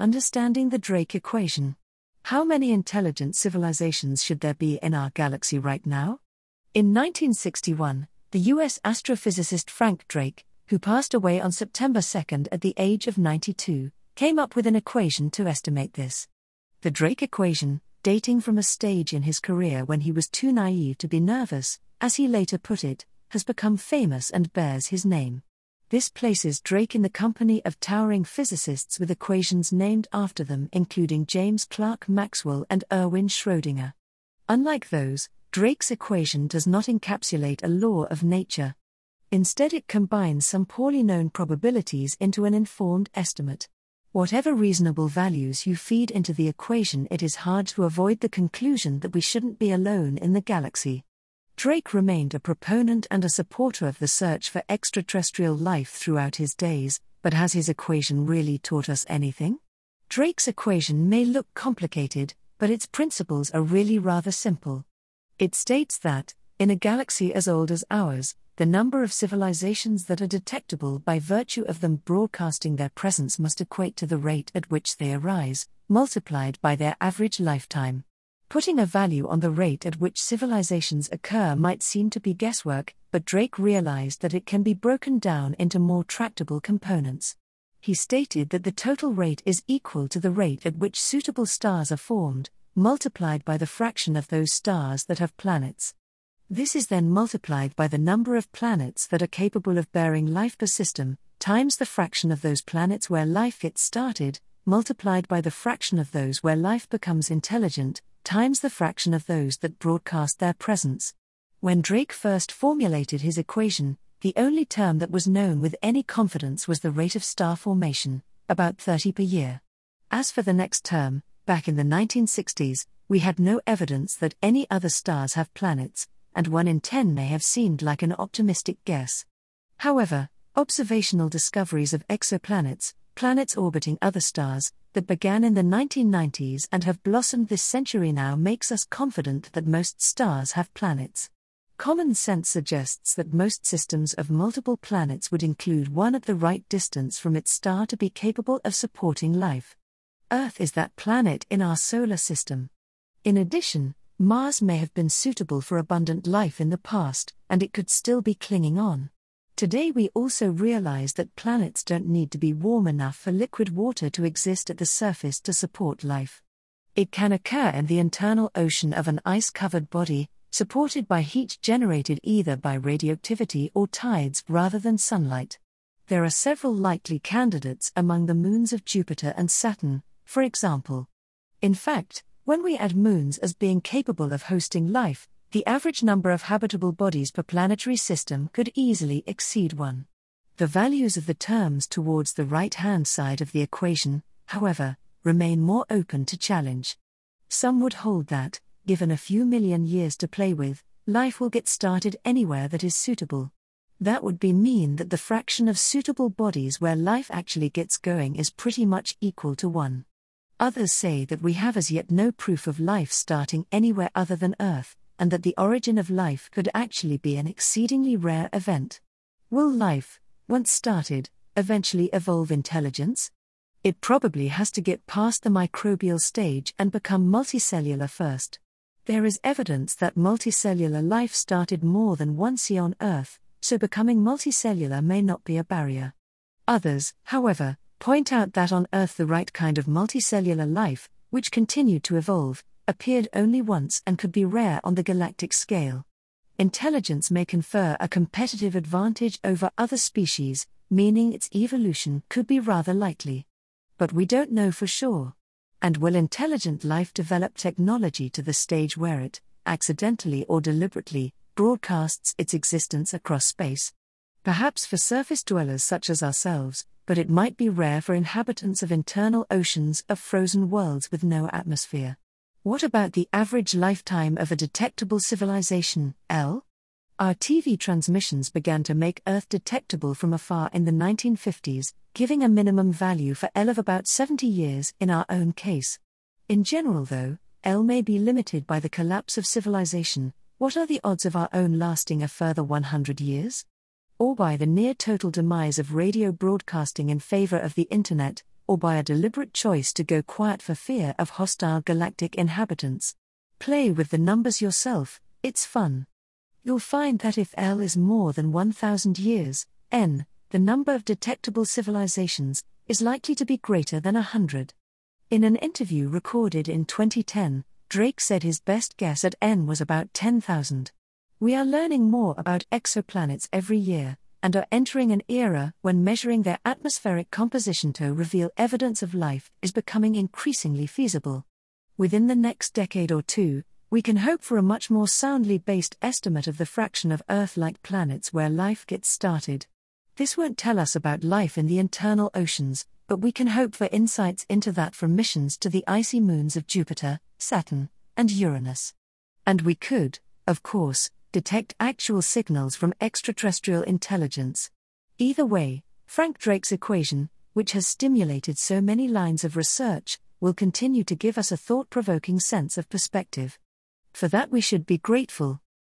Understanding the Drake Equation. How many intelligent civilizations should there be in our galaxy right now? In 1961, the US astrophysicist Frank Drake, who passed away on September 2 at the age of 92, came up with an equation to estimate this. The Drake equation, dating from a stage in his career when he was too naive to be nervous, as he later put it, has become famous and bears his name. This places Drake in the company of towering physicists with equations named after them, including James Clerk Maxwell and Erwin Schrödinger. Unlike those, Drake's equation does not encapsulate a law of nature. Instead, it combines some poorly known probabilities into an informed estimate. Whatever reasonable values you feed into the equation, it is hard to avoid the conclusion that we shouldn't be alone in the galaxy. Drake remained a proponent and a supporter of the search for extraterrestrial life throughout his days, but has his equation really taught us anything? Drake's equation may look complicated, but its principles are really rather simple. It states that, in a galaxy as old as ours, the number of civilizations that are detectable by virtue of them broadcasting their presence must equate to the rate at which they arise, multiplied by their average lifetime. Putting a value on the rate at which civilizations occur might seem to be guesswork, but Drake realized that it can be broken down into more tractable components. He stated that the total rate is equal to the rate at which suitable stars are formed, multiplied by the fraction of those stars that have planets. This is then multiplied by the number of planets that are capable of bearing life per system, times the fraction of those planets where life gets started, multiplied by the fraction of those where life becomes intelligent, times the fraction of those that broadcast their presence. When Drake first formulated his equation, the only term that was known with any confidence was the rate of star formation, about 30 per year. As for the next term, back in the 1960s, we had no evidence that any other stars have planets, and 1 in 10 may have seemed like an optimistic guess. However, observational discoveries of exoplanets, planets orbiting other stars, that began in the 1990s and have blossomed this century now makes us confident that most stars have planets. Common sense suggests that most systems of multiple planets would include one at the right distance from its star to be capable of supporting life. Earth is that planet in our solar system. In addition, Mars may have been suitable for abundant life in the past, and it could still be clinging on. Today, we also realize that planets don't need to be warm enough for liquid water to exist at the surface to support life. It can occur in the internal ocean of an ice covered body, supported by heat generated either by radioactivity or tides rather than sunlight. There are several likely candidates among the moons of Jupiter and Saturn, for example. In fact, when we add moons as being capable of hosting life, the average number of habitable bodies per planetary system could easily exceed 1. The values of the terms towards the right hand side of the equation, however, remain more open to challenge. Some would hold that, given a few million years to play with, life will get started anywhere that is suitable. That would be mean that the fraction of suitable bodies where life actually gets going is pretty much equal to 1. Others say that we have as yet no proof of life starting anywhere other than Earth, and that the origin of life could actually be an exceedingly rare event. Will life, once started, eventually evolve intelligence? It probably has to get past the microbial stage and become multicellular first. There is evidence that multicellular life started more than once on Earth, so becoming multicellular may not be a barrier. Others, however, point out that on Earth the right kind of multicellular life, which continued to evolve, appeared only once and could be rare on the galactic scale. Intelligence may confer a competitive advantage over other species, meaning its evolution could be rather likely. But we don't know for sure. And will intelligent life develop technology to the stage where it, accidentally or deliberately, broadcasts its existence across space? Perhaps for surface dwellers such as ourselves, but it might be rare for inhabitants of internal oceans of frozen worlds with no atmosphere. What about the average lifetime of a detectable civilization, L? Our TV transmissions began to make Earth detectable from afar in the 1950s, giving a minimum value for L of about 70 years in our own case. In general, though, L may be limited by the collapse of civilization. What are the odds of our own lasting a further 100 years? Or by the near total demise of radio broadcasting in favor of the Internet, or by a deliberate choice to go quiet for fear of hostile galactic inhabitants. Play with the numbers yourself, it's fun. You'll find that if L is more than 1000 years, N, the number of detectable civilizations, is likely to be greater than 100. In an interview recorded in 2010, Drake said his best guess at N was about 10,000. We are learning more about exoplanets every year, and are entering an era when measuring their atmospheric composition to reveal evidence of life is becoming increasingly feasible. Within the next decade or two, we can hope for a much more soundly based estimate of the fraction of Earth like planets where life gets started. This won't tell us about life in the internal oceans, but we can hope for insights into that from missions to the icy moons of Jupiter, Saturn, and Uranus. And we could, of course, detect actual signals from extraterrestrial intelligence. Either way, Frank Drake's equation, which has stimulated so many lines of research, will continue to give us a thought provoking sense of perspective. For that, we should be grateful.